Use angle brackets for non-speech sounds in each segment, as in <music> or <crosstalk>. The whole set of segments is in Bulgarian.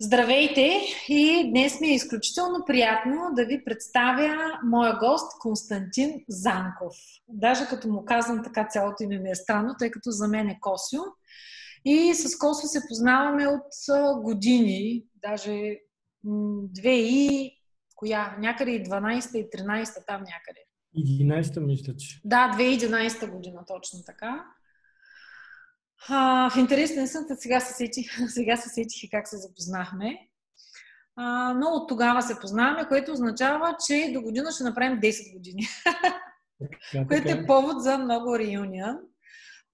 Здравейте и днес ми е изключително приятно да ви представя моя гост Константин Занков. Даже като му казвам така цялото име ми е странно, тъй като за мен е Косио. И с Косио се познаваме от години, даже две и коя? Някъде и 12 и 13 там някъде. 11 мисля, че. Да, 2011 година, точно така. А, в интерес на истината сега се сетих, <laughs> сега се сетих и как се запознахме. А, но от тогава се познаваме, което означава, че до година ще направим 10 години. Така, <laughs> което е повод за много реюнион.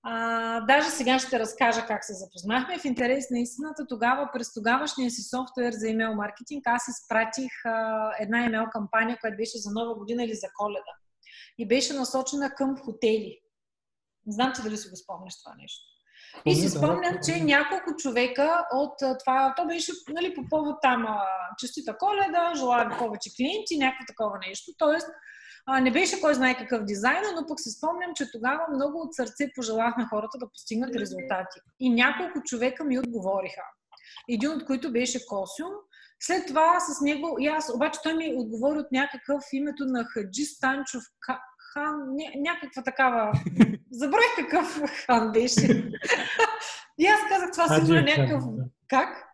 А, даже сега ще разкажа как се запознахме. В интерес на истината, тогава, през тогавашния си софтуер за имейл маркетинг, аз изпратих а, една имейл кампания, която беше за нова година или за коледа. И беше насочена към хотели. Не знам, че дали си го спомняш това нещо. И си спомням, че няколко човека от това, то беше нали, по повод там честита коледа, желая повече клиенти, някакво такова нещо. Тоест, а, не беше кой знае какъв дизайн, но пък се спомням, че тогава много от сърце пожелахме хората да постигнат резултати. И няколко човека ми отговориха. Един от които беше Косио. След това с него, и аз, обаче той ми отговори от някакъв името на Хаджи Станчов хан, ня, някаква такава... <laughs> Забравих какъв хан беше. И аз казах, това сигурно е някакъв... Как?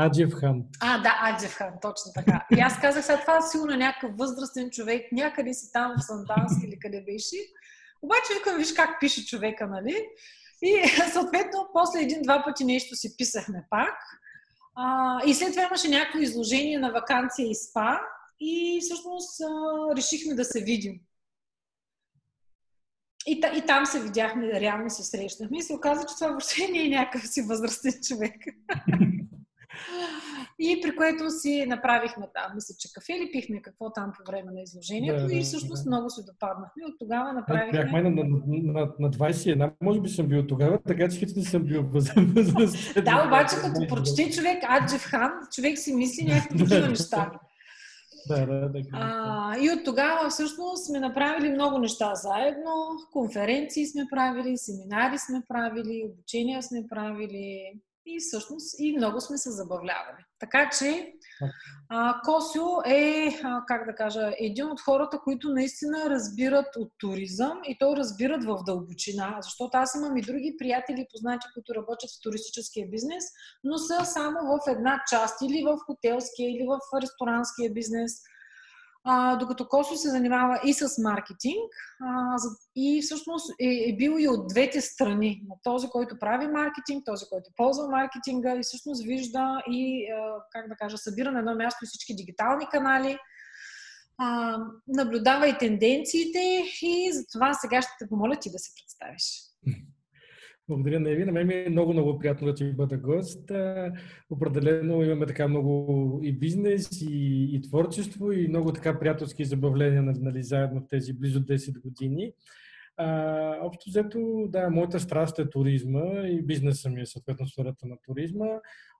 Аджев хан. А, да, Аджев хан, точно така. И аз казах, сега това сигурно е някакъв възрастен човек, някъде си там в Санданск или къде беше. Обаче викам, виж как пише човека, нали? И <laughs> съответно, после един-два пъти нещо си писахме пак. А, и след това имаше някакво изложение на вакансия и спа и всъщност а, решихме да се видим. И, и там се видяхме, реално се срещнахме и се оказа, че това въобще не е някакъв си възрастен човек. <laughs> и при което си направихме там, мисля, че кафе или пихме какво там по време на изложението да, и всъщност да. много се допаднахме. От тогава направихме... Бяхме на, на, на, на 21, може би съм бил тогава, така че хич съм бил възрастен. <laughs> да, обаче като прочете човек Аджев Хан, човек си мисли някакви такива <laughs> неща. Да, да, да. А, и от тогава всъщност сме направили много неща заедно. Конференции сме правили, семинари сме правили, обучения сме правили и всъщност и много сме се забавлявали. Така че а, Косио е, а, как да кажа, един от хората, които наистина разбират от туризъм и то разбират в дълбочина, защото аз имам и други приятели и познати, които работят в туристическия бизнес, но са само в една част или в хотелския, или в ресторанския бизнес – а, докато Косо се занимава и с маркетинг а, и всъщност е, е бил и от двете страни. На този, който прави маркетинг, този, който ползва маркетинга и всъщност вижда и, а, как да кажа, събира на едно място всички дигитални канали, а, наблюдава и тенденциите и затова сега ще те помоля ти да се представиш. Благодаря на Еви. На мен ми е много, много приятно да ти бъда гост. Определено имаме така много и бизнес, и, и творчество, и много така приятелски забавления нали, заедно в тези близо 10 години. А, общо взето, да, моята страст е туризма и бизнеса ми е съответно сферата на туризма.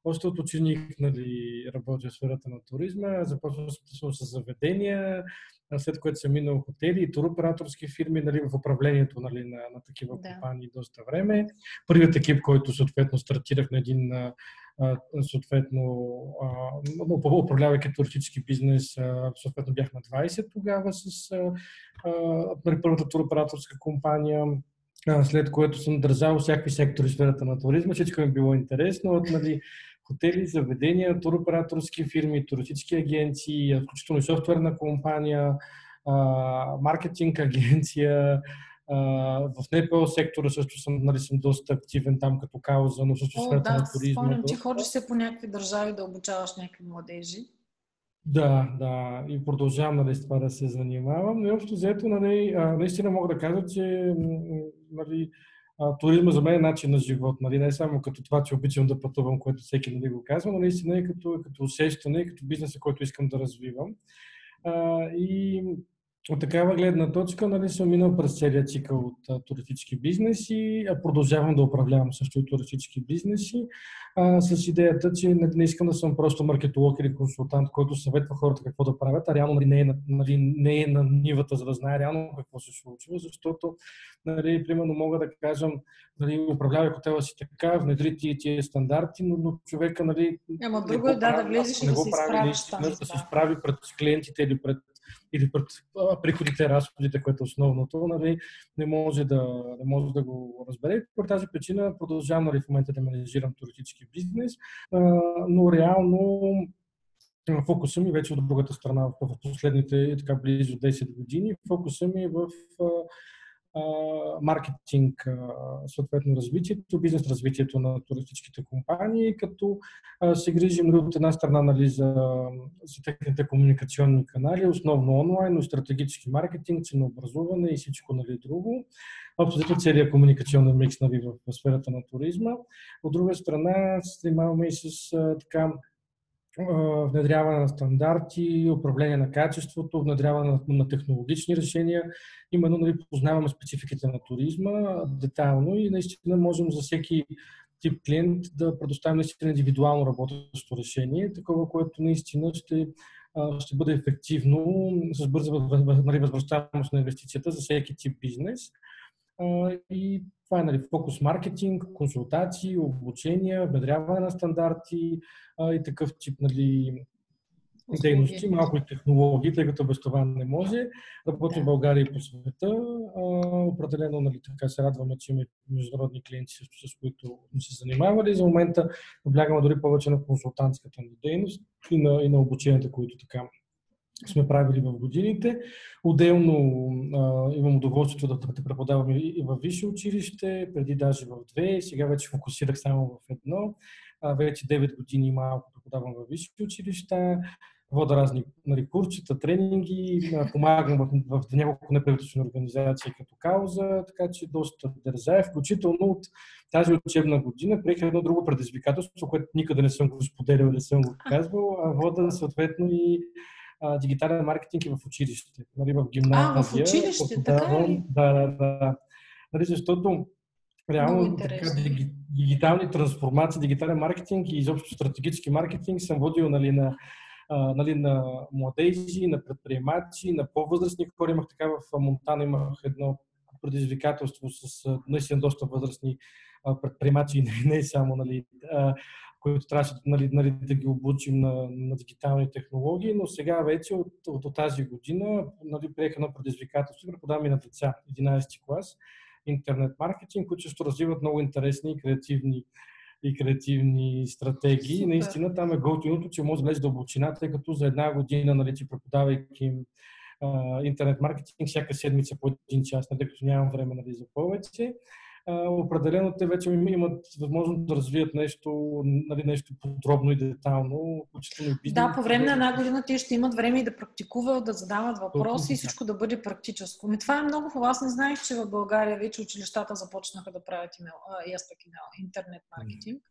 Още от ученик нали, работя в сферата на туризма, започвам с заведения, след което съм минал хотели и туроператорски фирми нали, в управлението нали, на, на такива да. компании доста време. Първият екип, който съответно стартирах на един съответно управлявайки туристически бизнес, съответно бях на 20 тогава с нали, първата туроператорска компания след което съм държал всякакви сектори в сферата на туризма. Всичко ми е било интересно. От нали, хотели, заведения, туроператорски фирми, туристически агенции, включително и софтуерна компания, маркетинг агенция, в НПО сектора също съм, нали, съм доста активен там като кауза, но също сферата да, на туризма. Спомням, че ходиш се по някакви държави да обучаваш някакви младежи. Да, да, и продължавам нали, с това да се занимавам. Но общо взето, нали, наистина мога да кажа, че нали, а, туризма за мен е начин на живот. Нали? Не само като това, че обичам да пътувам, което всеки нали, го казва, но наистина и като, като усещане, и като бизнеса, който искам да развивам. А, и от такава гледна точка нали, съм минал през целият цикъл от а, туристически бизнеси, а продължавам да управлявам също и туристически бизнеси, а, с идеята, че не, не искам да съм просто маркетолог или консултант, който съветва хората какво да правят, а реално нали, не, е на, нали, не е на нивата, за да знае реално какво се случва, защото, нали, примерно, мога да кажам, нали, управлявай хотела си така, внедри ти тия стандарти, но, но човека, нали... Ама друго е да, да влезеш и да се изправиш. Да се изправи пред клиентите или пред или пред приходите, разходите, което е основното, нали, не, може да, не може да го разбере. По тази причина продължавам нали, в момента да менежирам туристически бизнес, но реално фокуса ми вече от другата страна в последните така близо 10 години. Фокуса ми е в маркетинг, съответно развитието, бизнес развитието на туристическите компании, като се грижим от една страна нали, за, за техните комуникационни канали, основно онлайн, но стратегически маркетинг, ценообразуване и всичко нали, друго. Абсолютно целият комуникационен микс нали, в сферата на туризма. От друга страна, се занимаваме и с така внедряване на стандарти, управление на качеството, внедряване на, на технологични решения. Именно нали, познаваме спецификите на туризма детайлно и наистина можем за всеки тип клиент да предоставим наистина индивидуално работещо решение, такова, което наистина ще, ще бъде ефективно с бърза нали, възвръщаемост на инвестицията за всеки тип бизнес. И това е нали, фокус маркетинг, консултации, обучения, внедряване на стандарти а, и такъв тип нали, дейности, малко и технологии, тъй като без това не може. Работим да. в България и по света. А, определено нали, така се радваме, че има международни клиенти, с, с които сме се занимавали. За момента наблягаме дори повече на консултантската дейност и на, и на обученията, които така сме правили в годините. Отделно а, имам удоволствието да, да преподавам и в висше училище, преди даже в две, сега вече фокусирах само в едно. А, вече 9 години малко преподавам в висши училища, вода разни нали, курчета, тренинги, помагам в, в, в няколко неправителствени организации като кауза, така че доста държа. Включително от тази учебна година приех едно друго предизвикателство, което никъде не съм го споделял, не съм го казвал, а вода съответно и а, дигитален маркетинг и в училище, нали, в гимназия. А, в училище, така ли? Да, да, да. Нали, защото реално така, дигитални трансформации, дигитален маркетинг и изобщо стратегически маркетинг съм водил нали, на, а, нали, на младежи, на предприемачи, на по-възрастни хора. Имах така в Монтана, имах едно предизвикателство с наистина доста възрастни предприемачи не, не само нали, които трябваше нали, нали, да ги обучим на, на дигитални технологии, но сега вече от, от, от тази година нали, приеха едно предизвикателство, преподаваме на деца 11 клас интернет маркетинг, които ще развиват много интересни и креативни и креативни стратегии. Супер. Наистина там е готиното, че може да влезе дълбочина, тъй като за една година, нали, че преподавайки им интернет маркетинг всяка седмица по един час, нали, като нямам време нали, за повече определено те вече имат възможност да развият нещо, нали, нещо подробно и детално, включително и Да, по време на една година те ще имат време и да практикуват, да задават въпроси и всичко да бъде практическо. Ми това е много хубаво. Аз не знаех, че в България вече училищата започнаха да правят имейл, и аз пък имейл, интернет маркетинг.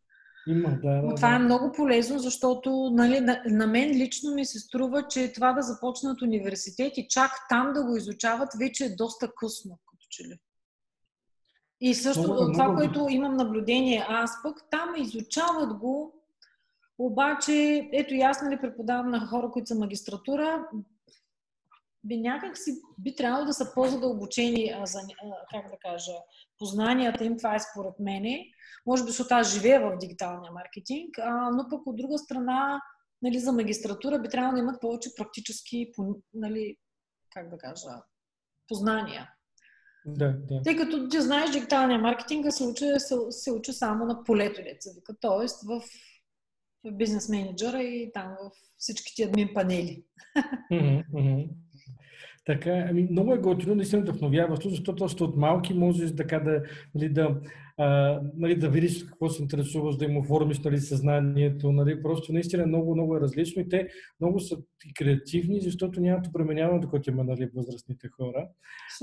Има, да, да, Но това е много полезно, защото нали, на, на мен лично ми се струва, че това да започнат университет и чак там да го изучават, вече е доста късно, като че ли. И също много, това, много... което имам наблюдение аз пък, там изучават го, обаче, ето и аз нали преподавам на хора, които са магистратура, би някак си би трябвало да са по-задълбочени за, как да кажа, познанията им, това е според мене. Може би, защото аз живея в дигиталния маркетинг, а, но пък от друга страна, нали, за магистратура би трябвало да имат повече практически, нали, как да кажа, познания. Да, да. Тъй като ти знаеш, дигиталния маркетинг се учи, се, се учи само на полето, деца т.е. в, в бизнес менеджера и там в всичките админ панели. Mm-hmm. Така, ами, много е готино, наистина вдъхновяващо, защото още от малки можеш така да, нали, да, а, нали, да видиш какво се интересуваш, да им оформиш нали, съзнанието. Нали, просто наистина много, много е различно и те много са и креативни, защото нямат обременяването, което има нали, възрастните хора.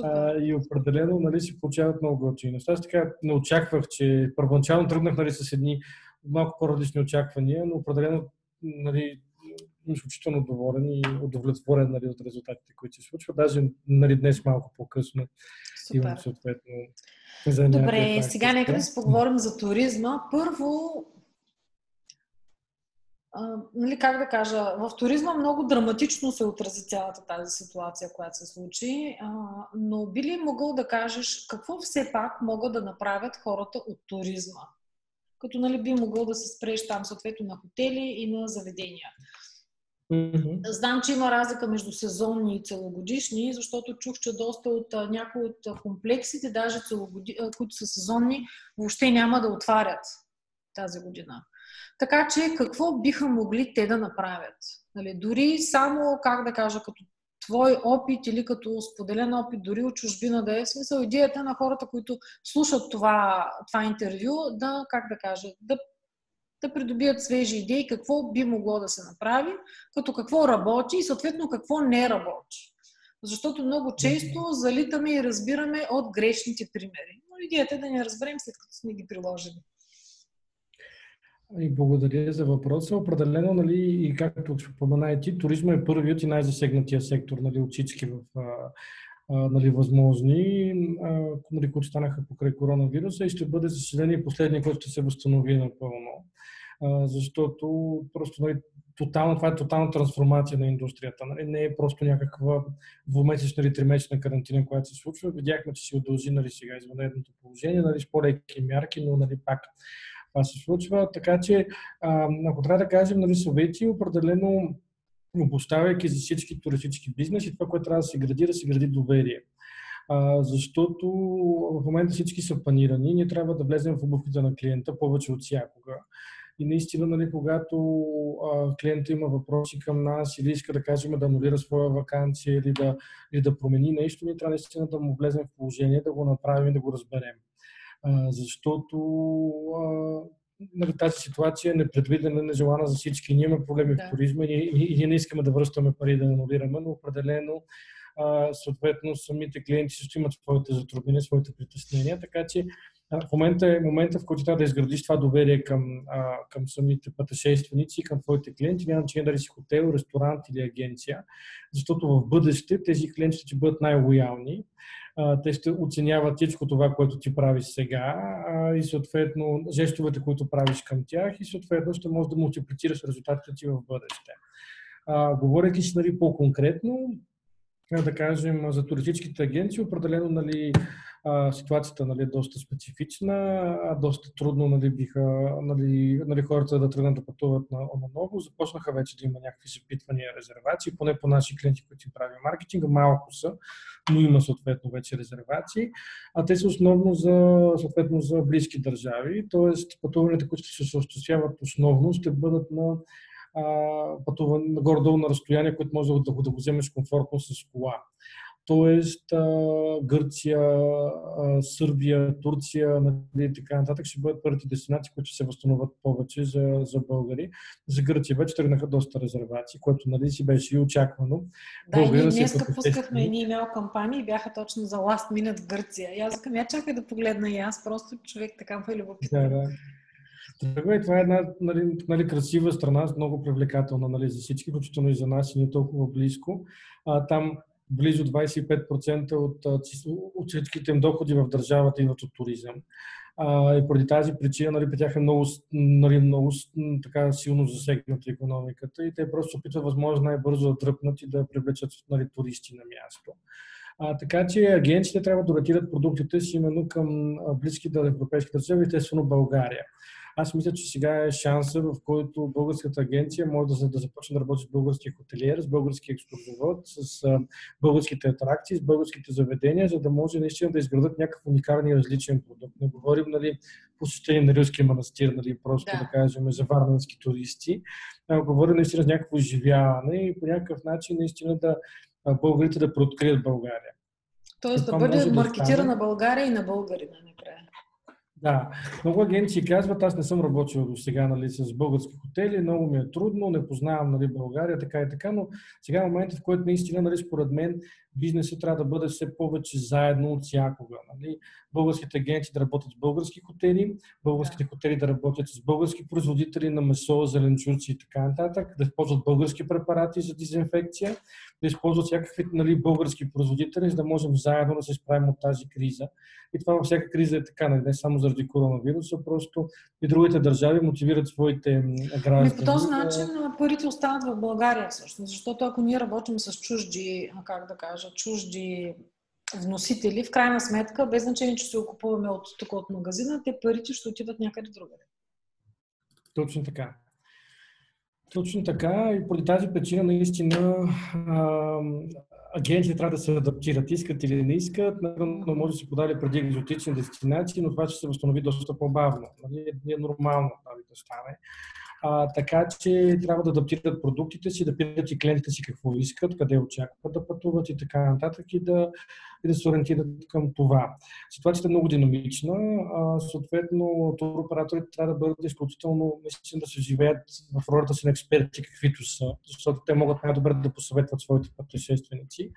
А, и определено нали, си получават много готини неща. Аз така не очаквах, че първоначално тръгнах нали, с едни малко по-различни очаквания, но определено нали, изключително доволен и удовлетворен нали, от резултатите, които се случват. Даже нали, днес малко по-късно Супер. имам съответно за Добре, сега нека да си поговорим за туризма. Първо, а, нали, как да кажа, в туризма много драматично се отрази цялата тази ситуация, която се случи, а, но би ли могъл да кажеш какво все пак могат да направят хората от туризма? Като нали, би могъл да се спреш там съответно на хотели и на заведения. Mm-hmm. Знам, че има разлика между сезонни и целогодишни, защото чух, че доста от някои от комплексите, даже целогоди... които са сезонни, въобще няма да отварят тази година. Така че какво биха могли те да направят? Нали, дори само, как да кажа, като твой опит или като споделен опит, дори от чужбина да е смисъл, идеята на хората, които слушат това, това интервю, да, как да кажа, да, да придобият свежи идеи, какво би могло да се направи, като какво работи и съответно какво не работи. Защото много често залитаме и разбираме от грешните примери. Но идеята е да не разберем след като сме ги приложили. И благодаря за въпроса. Определено, нали, и както спомена и ти, туризма е първият и най-засегнатия сектор нали, от всички в, а, а, нали, възможни, а, нали, които станаха покрай коронавируса и ще бъде, за съжаление, последния, който ще се възстанови напълно. Защото просто нали, тотално, това е тотална трансформация на индустрията. Нали? Не е просто някаква двумесечна или тримесечна карантина, която се случва. Видяхме, че се удължи нали, сега извънредното положение, нали, с по-леки мярки, но нали, пак това се случва. Така че, ако трябва да кажем нали, съвети, определено обоставяйки за всички туристически бизнеси, това, което трябва да се гради, да се гради доверие. А, защото в момента всички са панирани, ние трябва да влезем в обувките на клиента повече от всякога. И наистина, нали, когато а, клиента има въпроси към нас или иска да кажем да анулира своя вакансия или да, или да промени нещо, ние трябва наистина да му влезем в положение, да го направим и да го разберем защото нали, тази ситуация е непредвидена, нежелана за всички. Ние имаме проблеми да. в туризма и, и, и ние не искаме да връщаме пари да анулираме, но определено а, съответно самите клиенти също имат своите затруднения, своите притеснения, така че в момента е момента, в който трябва да изградиш това доверие към, а, към самите пътешественици, към твоите клиенти, няма значение дали си хотел, ресторант или агенция, защото в бъдеще тези клиенти ще бъдат най-лоялни те ще оценяват всичко това, което ти правиш сега и съответно жестовете, които правиш към тях и съответно ще можеш да мултиплицираш резултатите ти в бъдеще. говорейки си нали, по-конкретно, да кажем, за туристическите агенции, определено нали, ситуацията нали, е доста специфична, доста трудно нали, биха нали, нали, хората да тръгнат да пътуват на, на ново. Започнаха вече да има някакви запитвания, резервации, поне по наши клиенти, които им прави маркетинга, малко са, но има съответно вече резервации. А те са основно за, съответно, за близки държави, т.е. пътуванията, които ще се осъществяват основно, ще бъдат на пътуване горе-долу на разстояние, което може да, да, да го вземеш комфортно с кола. Тоест Гърция, Сърбия, Турция нали, и така нататък ще бъдат първите дестинации, които се възстановят повече за, за българи. За Гърция вече тръгнаха доста резервации, което нали, си беше и очаквано. Да, и ние днес пускахме едни имейл кампании и бяха точно за last minute в Гърция. И аз казвам, я чакай да погледна и аз, просто човек така ме е любопитно. Да, да. И това е една нали, нали, красива страна, много привлекателна нали, за всички, включително и за нас и не толкова близко. А, там близо 25% от, от всичките им доходи в държавата идват от туризъм. А, и поради тази причина нали, тях е много, нали, много така силно засегната економиката и те просто опитват възможно най-бързо да тръпнат и да привлечат нали, туристи на място. А, така че агенциите трябва да ориентират продуктите си именно към близките европейски държави, естествено България. Аз мисля, че сега е шанса, в който българската агенция може да, да започне да работи с българския хотелиер, с българския екскурзовод, с а, българските атракции, с българските заведения, за да може наистина да изградат някакъв уникален и различен продукт. Не говорим нали, посещение на Рилския манастир, нали, просто да, да кажем за варненски туристи, а говорим наистина за някакво изживяване и по някакъв начин наистина да българите да прооткрият България. Тоест да бъде маркетирана да България и на българина накрая. Да, много агенции казват, аз не съм работил до сега нали, с български хотели, много ми е трудно, не познавам нали, България, така и така, но сега е моментът, в който наистина, нали, според мен, бизнесът трябва да бъде все повече заедно от всякога. Нали? Българските агенции да работят с български хотели, българските хотели да работят с български производители на месо, зеленчуци и така нататък, да използват български препарати за дезинфекция, да използват всякакви нали, български производители, за да можем заедно да се справим от тази криза. И това във всяка криза е така, нали? не само заради коронавируса, просто и другите държави мотивират своите граждани. по този начин парите остават в България всъщност, защото ако ние работим с чужди, как да кажа, чужди вносители, в крайна сметка, без значение, че се окупуваме от тук от магазина, те парите ще отидат някъде другаде. Точно така. Точно така и поради тази причина наистина агентите трябва да се адаптират, искат или не искат, но може да се подали преди екзотични дестинации, но това ще се възстанови доста по-бавно. Нали? Е нормално нали, да стане. А, така че трябва да адаптират продуктите си, да питат и клиентите си какво искат, къде очакват да пътуват и така нататък и да, и да се ориентират към това. Ситуацията е много динамична. А, съответно, туроператорите трябва да бъдат изключително, наистина да се живеят в ролята си на експерти, каквито са, защото те могат най-добре да посъветват своите пътешественици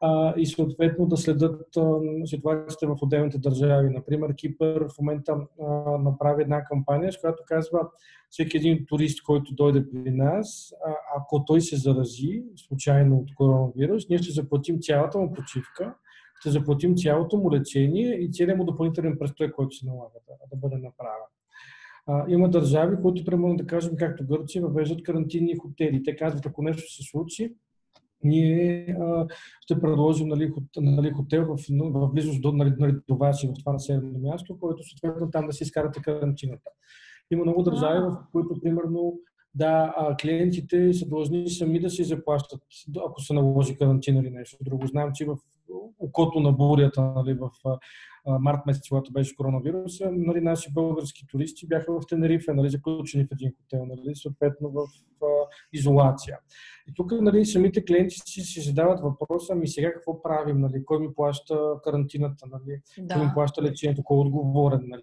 а, и съответно да следят а, ситуацията в отделните държави. Например, Кипър в момента а, направи една кампания, с която казва всеки един турист, който дойде при нас, а, ако той се зарази случайно от коронавирус, ние ще заплатим цялата му почивка, ще заплатим цялото му лечение и целият му допълнителен престой, който се налага да, да бъде направен. А, има държави, които, примерно да кажем, както Гърция, въвеждат карантинни хотели. Те казват, ако нещо се случи, ние а, ще предложим нали, хот, нали, хотел в, в близост до, нали, нали, до вас и в това населено място, който съответно там да си изкарате карантината. Има много държави, в които, примерно, да, а, клиентите са длъжни сами да си заплащат, ако се наложи карантина или нещо друго. Знам, че в окото на бурята, нали, в март месец, когато беше коронавируса, нали, наши български туристи бяха в Тенерифе, нали, заключени в един хотел, нали, съответно в а, изолация. И тук нали, самите клиенти си, си задават въпроса, ми сега какво правим, нали, кой ми плаща карантината, нали, да. кой ми плаща лечението, кой е отговорен. Нали.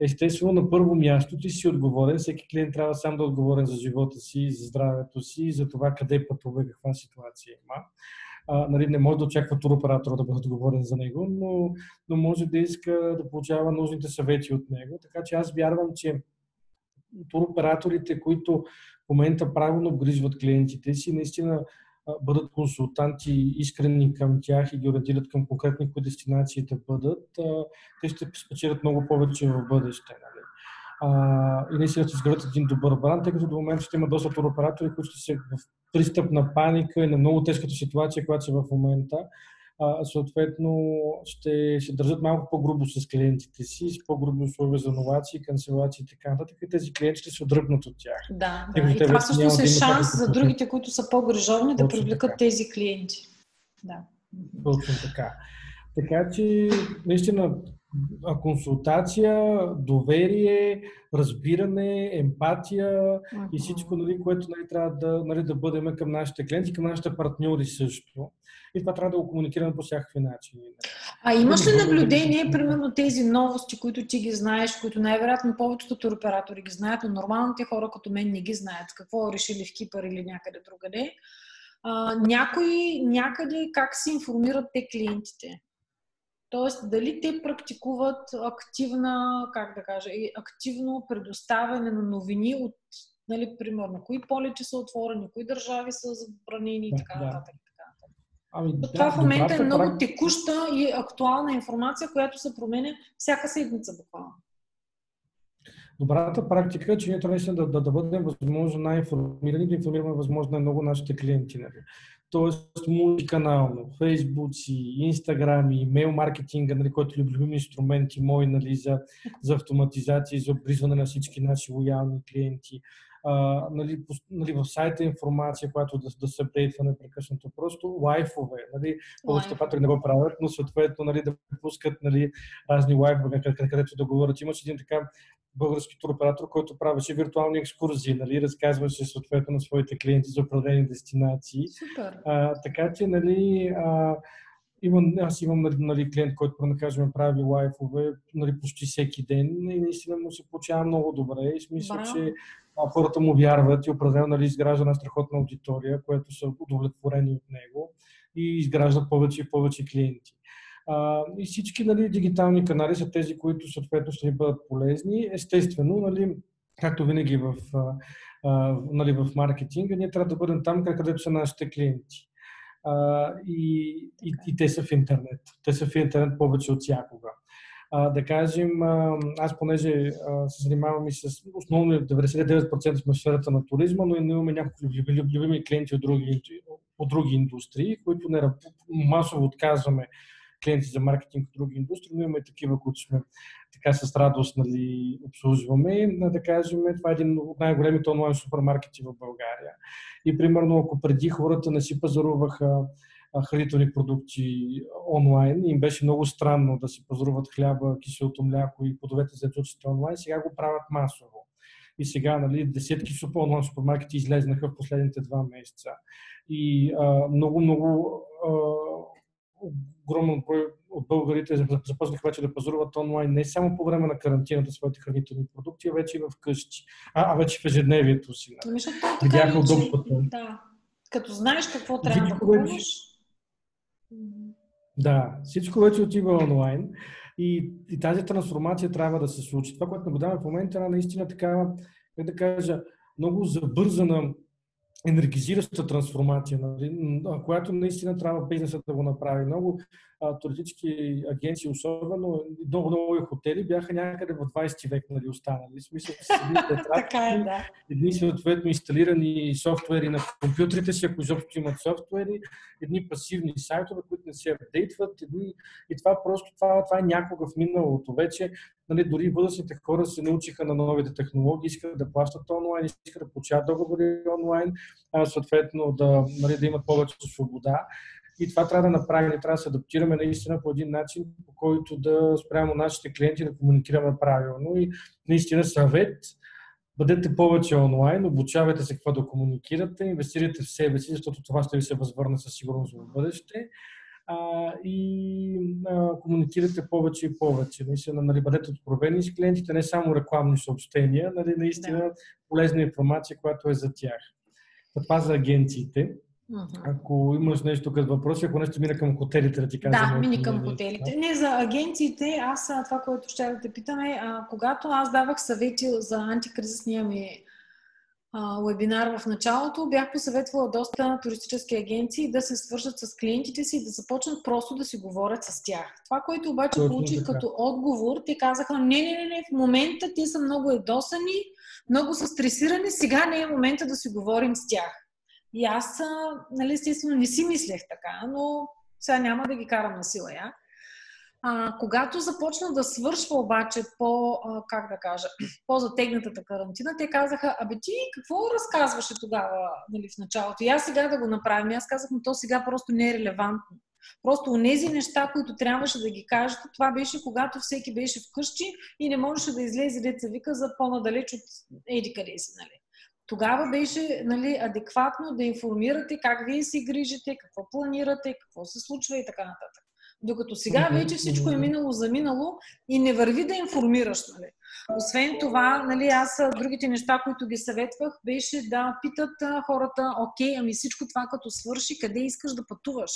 Естествено, на първо място ти си отговорен. Всеки клиент трябва сам да е отговорен за живота си, за здравето си, за това къде пътува и каква ситуация има. Нали, не може да очаква туроператора да бъде отговорен за него, но, но може да иска да получава нужните съвети от него. Така че аз вярвам, че туроператорите, които в момента правилно обгрижват клиентите си, наистина бъдат консултанти искрени към тях и ги ориентират към конкретни кои дестинации да бъдат, те ще спечелят много повече в бъдеще. Нали? А, и наистина ще изградят един добър бранд, тъй като до момента ще има доста туроператори, които ще са в пристъп на паника и на много тежката ситуация, която са в момента а, съответно ще се държат малко по-грубо с клиентите си, с по-груби условия за новации, канцелации и така нататък. И тези клиенти ще се отдръпнат от тях. Да, да. И това също е шанс за другите, които са по-грижовни, да привлекат така. тези клиенти. Да. Точно така. Така че, наистина, консултация, доверие, разбиране, емпатия uh-huh. и всичко, нали, което нали, трябва да, нали, да бъдем към нашите клиенти, към нашите партньори също. И това трябва да го комуникираме по всякакви начини. А имаш ли наблюдение, примерно тези новости, които ти ги знаеш, които най-вероятно повечето туроператори ги знаят, но нормалните хора като мен не ги знаят, какво решили в Кипър или някъде другаде, а, някои някъде как се информират те клиентите? Тоест, дали те практикуват активна, как да кажа, активно предоставяне на новини от, нали, примерно, кои полети са отворени, кои държави са забранени и така нататък. Ами, да, това в момента е много прак... текуща и актуална информация, която се променя всяка седмица буквално. Добрата практика е, че ние трябва да, да, да бъдем възможно най-информирани, да информираме възможно най-много нашите клиенти. Нали? Тоест мултиканално, фейсбуци, инстаграми, имейл маркетинга, нали, който е любими инструменти мои нали, за, за автоматизация и за обризване на всички наши лоялни клиенти а, нали, нали, в сайта информация, която да, да се апдейтва непрекъснато. Просто лайфове. Нали, повечето не го правят, но съответно нали, да пускат нали, разни лайфове, където да говорят. Имаше един така български туроператор, който правеше виртуални екскурзии, нали, разказваше съответно на своите клиенти за определени дестинации. Супер. А, така че, нали, а, имам, аз имам нали, клиент, който, да кажем, прави лайфове нали, почти всеки ден и наистина му се получава много добре. И смисъл, Браво. че хората му вярват и определено нали, изгражда една страхотна аудитория, която са удовлетворени от него и изгражда повече и повече клиенти. А, и всички нали, дигитални канали са тези, които съответно ще ни бъдат полезни. Естествено, нали, както винаги в, а, нали, в маркетинга, ние трябва да бъдем там, където са нашите клиенти. А, и, и, и те са в интернет. Те са в интернет повече от всякога. А, да кажем, а, аз понеже а, се занимавам и с основно 99% сме в сферата на туризма, но имаме няколко любими клиенти от други, от други индустрии, които не, масово отказваме клиенти за маркетинг от други индустрии, но имаме такива, които сме така с радост нали, обслужваме. Да кажем, това е един от най-големите онлайн супермаркети в България. И примерно, ако преди хората не си пазаруваха хранителни продукти онлайн. Им беше много странно да си пазаруват хляба, киселото мляко и плодовете за зеленчуците онлайн. Сега го правят масово. И сега нали, десетки супер онлайн супермаркети излезнаха в последните два месеца. И а, много, много а, огромен брой от българите започнаха вече да пазаруват онлайн не само по време на карантината своите хранителни продукти, а вече и в къщи, а, а вече в ежедневието си. Ами, Видяха удобството. Да. Като знаеш какво трябва да купуваш. Да, всичко вече отива онлайн и, и тази трансформация трябва да се случи. Това, което наблюдаваме в момента е наистина такава, как да кажа, много забързана енергизираща трансформация, нали, която наистина трябва бизнесът да го направи. Много а, туристически агенции, особено много, много хотели, бяха някъде в 20 век нали, останали. В смисъл, <laughs> така е, да. едни съответно инсталирани софтуери на компютрите си, ако изобщо имат софтуери, едни пасивни сайтове, които не се апдейтват, едни... и това просто това, това е някога в миналото. Вече нали, дори възрастните хора се научиха на новите технологии, искат да плащат онлайн, искат да получават договори онлайн, а, съответно да, нали, да имат повече свобода. И това трябва да направим, трябва да се адаптираме наистина по един начин, по който да спрямо нашите клиенти да комуникираме правилно. И наистина съвет, бъдете повече онлайн, обучавайте се какво да комуникирате, инвестирайте в себе си, защото това ще ви се възвърне със сигурност в бъдеще. А, и а, комуникирате повече и повече. Наистина, нали, бъдете откровени с клиентите, не само рекламни съобщения, нали, наистина да. полезна информация, която е за тях. Това за агенциите. Uh-huh. Ако имаш нещо като въпроси, ако нещо мина към хотелите, да ти кажа. Да, мини към хотелите. Не, за агенциите, аз това, което ще да те питаме, а, когато аз давах съвети за антикризисния ми а, вебинар в началото, бях посъветвала доста туристически агенции да се свържат с клиентите си и да започнат просто да си говорят с тях. Това, което обаче Точно получих така. като отговор, те казаха, не, не, не, не, в момента те са много едосани, много са стресирани, сега не е момента да си говорим с тях. И аз, нали, естествено, не си мислех така, но сега няма да ги карам на сила я. А, когато започна да свършва обаче по, а, как да кажа, <clears throat> по-затегнатата карантина, те казаха, абе ти какво разказваше тогава нали, в началото? И аз сега да го направим. И аз казах, но то сега просто не е релевантно. Просто у нези неща, които трябваше да ги кажете, това беше когато всеки беше вкъщи и не можеше да излезе деца вика за по-надалеч от еди къде си, нали тогава беше нали, адекватно да информирате как вие си грижите, какво планирате, какво се случва и така нататък. Докато сега вече всичко е минало за минало и не върви да информираш. Нали. Освен това, нали, аз другите неща, които ги съветвах, беше да питат хората, окей, ами всичко това като свърши, къде искаш да пътуваш?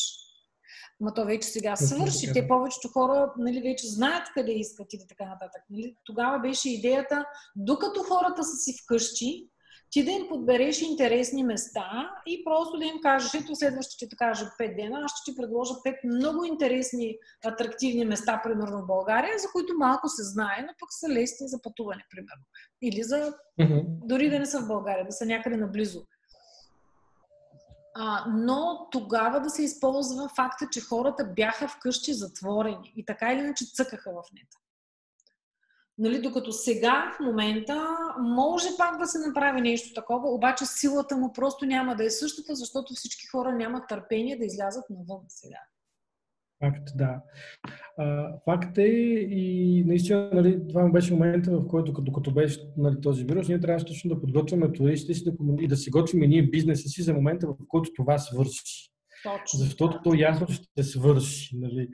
Ма то вече сега свърши. Те повечето хора нали, вече знаят къде искат и така нататък. Нали. Тогава беше идеята, докато хората са си вкъщи, ти да им подбереш интересни места и просто да им кажеш, ето следващите ще ти кажа 5 дена, аз ще ти предложа 5 много интересни, атрактивни места, примерно в България, за които малко се знае, но пък са лесни за пътуване, примерно. Или за, mm-hmm. дори да не са в България, да са някъде наблизо. А, но тогава да се използва факта, че хората бяха вкъщи затворени и така или иначе цъкаха в нета. Нали, докато сега, в момента, може пак да се направи нещо такова, обаче силата му просто няма да е същата, защото всички хора нямат търпение да излязат навън сега. Факт, да. А, факт е и наистина нали, това беше момента, в който докато беше нали, този вирус, ние трябваше точно да подготвяме туристите си да, и да си готвим и ние бизнеса си за момента, в който това свърши. Точно. Защото то ясно ще свърши. Нали?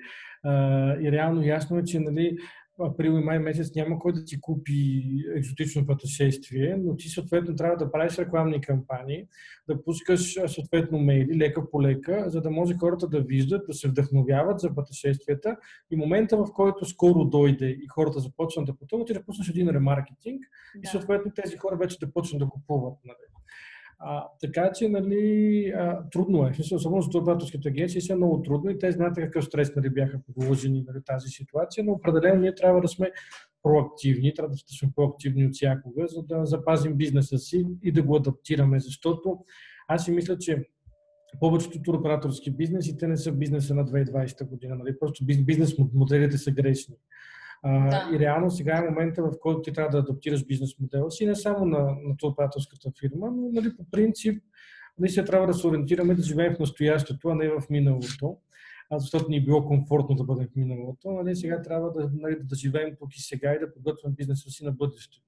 А, и реално ясно е, че нали, април и май месец няма кой да ти купи екзотично пътешествие, но ти съответно трябва да правиш рекламни кампании, да пускаш съответно мейли лека по лека, за да може хората да виждат, да се вдъхновяват за пътешествията и момента в който скоро дойде и хората започнат да пътуват, и да пуснеш един ремаркетинг да. и съответно тези хора вече да почнат да купуват. Нали. А, така че, нали, а, трудно е. Особено за туроператорските агенции е много трудно и те знаят какъв стрес нали, бяха подложени нали, тази ситуация, но определено ние трябва да сме проактивни, трябва да сме проактивни от всякога, за да запазим бизнеса си и да го адаптираме, защото аз си мисля, че повечето туроператорски бизнеси, те не са бизнеса на 2020 година. Нали? Просто бизнес моделите са грешни. Да. И реално сега е момента, в който ти трябва да адаптираш бизнес модела си, не само на, на туроператорската фирма, но нали, по принцип наистина трябва да се ориентираме да живеем в настоящето, а не в миналото. А, защото ни е било комфортно да бъдем в миналото. Нали, сега трябва да, нали, да живеем тук и сега и да подготвим бизнеса си на бъдещето.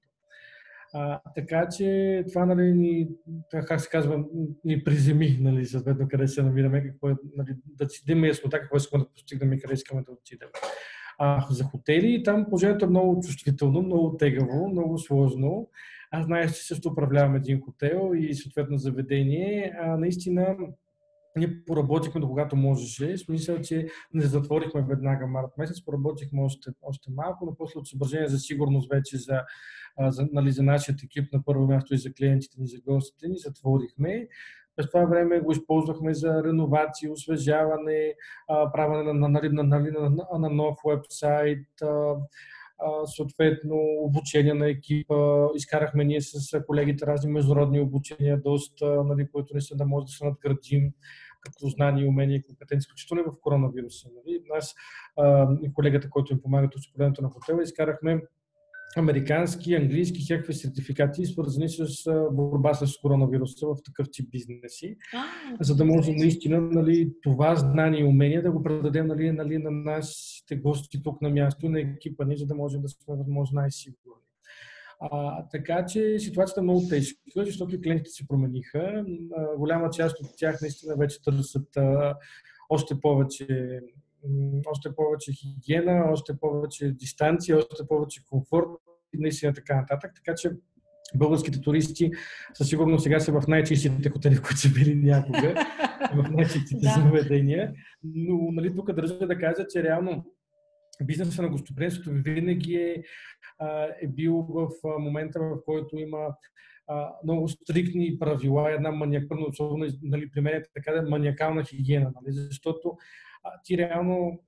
А, така че това, нали, ни, как се казва, ни приземи, нали, съответно, къде се намираме, какво е, нали, да си дадем яснота какво искаме да постигнем и къде искаме да отидем. А, за хотели там положението е много чувствително, много тегаво, много сложно. Аз знаеш, че също управлявам един хотел и съответно заведение. А, наистина ние поработихме до когато можеше. Смисъл, че не затворихме веднага март месец, поработихме още, още малко, но после от съображение за сигурност вече за, за, нали, за нашия екип на първо място и за клиентите ни, за гостите ни, затворихме. През това време го използвахме за реновации, освежаване, правене на, на, на, на, на, на нов вебсайт, съответно обучение на екипа. Изкарахме ние с колегите разни международни обучения, доста, нали, които не са да може да се надградим като знания, умения и компетенции, включително в коронавируса. Нали. Нас, колегата, който им помага от управлението на хотела, изкарахме американски, английски, всякакви сертификати, свързани с борба с коронавируса в такъв тип бизнеси, а, за да може наистина нали, това знание и умение да го предадем нали, нали, на нашите гости тук на място и на екипа ни, за да можем да сме възможно най-сигурни. А, така че ситуацията е много тежка, защото клиентите се промениха. А, голяма част от тях наистина вече търсят а, още повече още повече хигиена, още повече дистанция, още повече комфорт и наистина така нататък. Така че българските туристи със сигурност сега са в най-чистите хотели, които са били някога, <laughs> в най-чистите да. заведения. Но нали, тук държа да кажа, че реално бизнесът на гостоприемството винаги е, е бил в момента, в който има много стриктни правила, една маниакална, особено нали, при мен е така да маниакална хигиена, нали, защото ти реално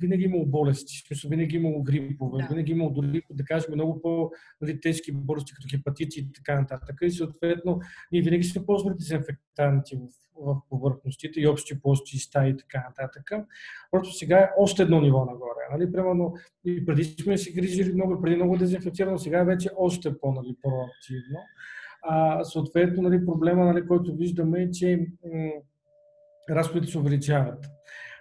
винаги имало болести, смисъл, винаги имало грипове, да. винаги имало дори, да кажем, много по-тежки нали, болести, като хепатити и така нататък. И съответно, ние винаги сме ползвали дезинфектанти в, в повърхностите и общи площи, стаи и така нататък. Просто сега е още едно ниво нагоре. Нали? Примерно, и преди сме се грижили много, преди много дезинфектирано, сега е вече още по-нали, по-активно. А, съответно, нали, проблема, нали, който виждаме е, че м- разходите се увеличават